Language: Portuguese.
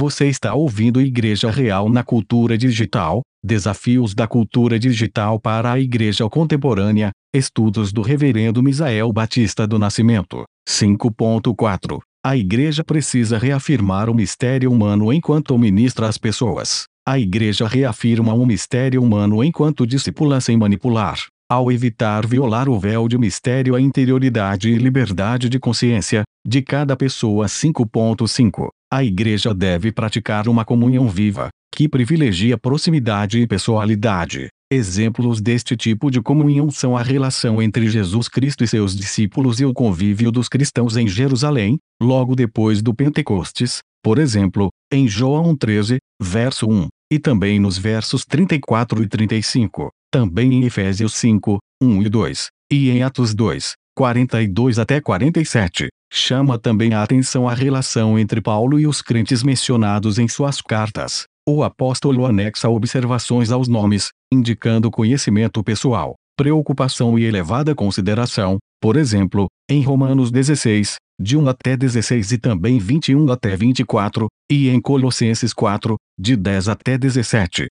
Você está ouvindo Igreja Real na Cultura Digital: Desafios da Cultura Digital para a Igreja Contemporânea. Estudos do Reverendo Misael Batista do Nascimento. 5.4 A Igreja precisa reafirmar o mistério humano enquanto ministra as pessoas. A Igreja reafirma o mistério humano enquanto discipula sem manipular. Ao evitar violar o véu de mistério, a interioridade e liberdade de consciência de cada pessoa. 5.5 a igreja deve praticar uma comunhão viva, que privilegia proximidade e pessoalidade. Exemplos deste tipo de comunhão são a relação entre Jesus Cristo e seus discípulos e o convívio dos cristãos em Jerusalém, logo depois do Pentecostes, por exemplo, em João 13, verso 1, e também nos versos 34 e 35, também em Efésios 5, 1 e 2, e em Atos 2, 42 até 47. Chama também a atenção a relação entre Paulo e os crentes mencionados em suas cartas. O apóstolo anexa observações aos nomes, indicando conhecimento pessoal, preocupação e elevada consideração, por exemplo, em Romanos 16, de 1 até 16 e também 21 até 24, e em Colossenses 4, de 10 até 17.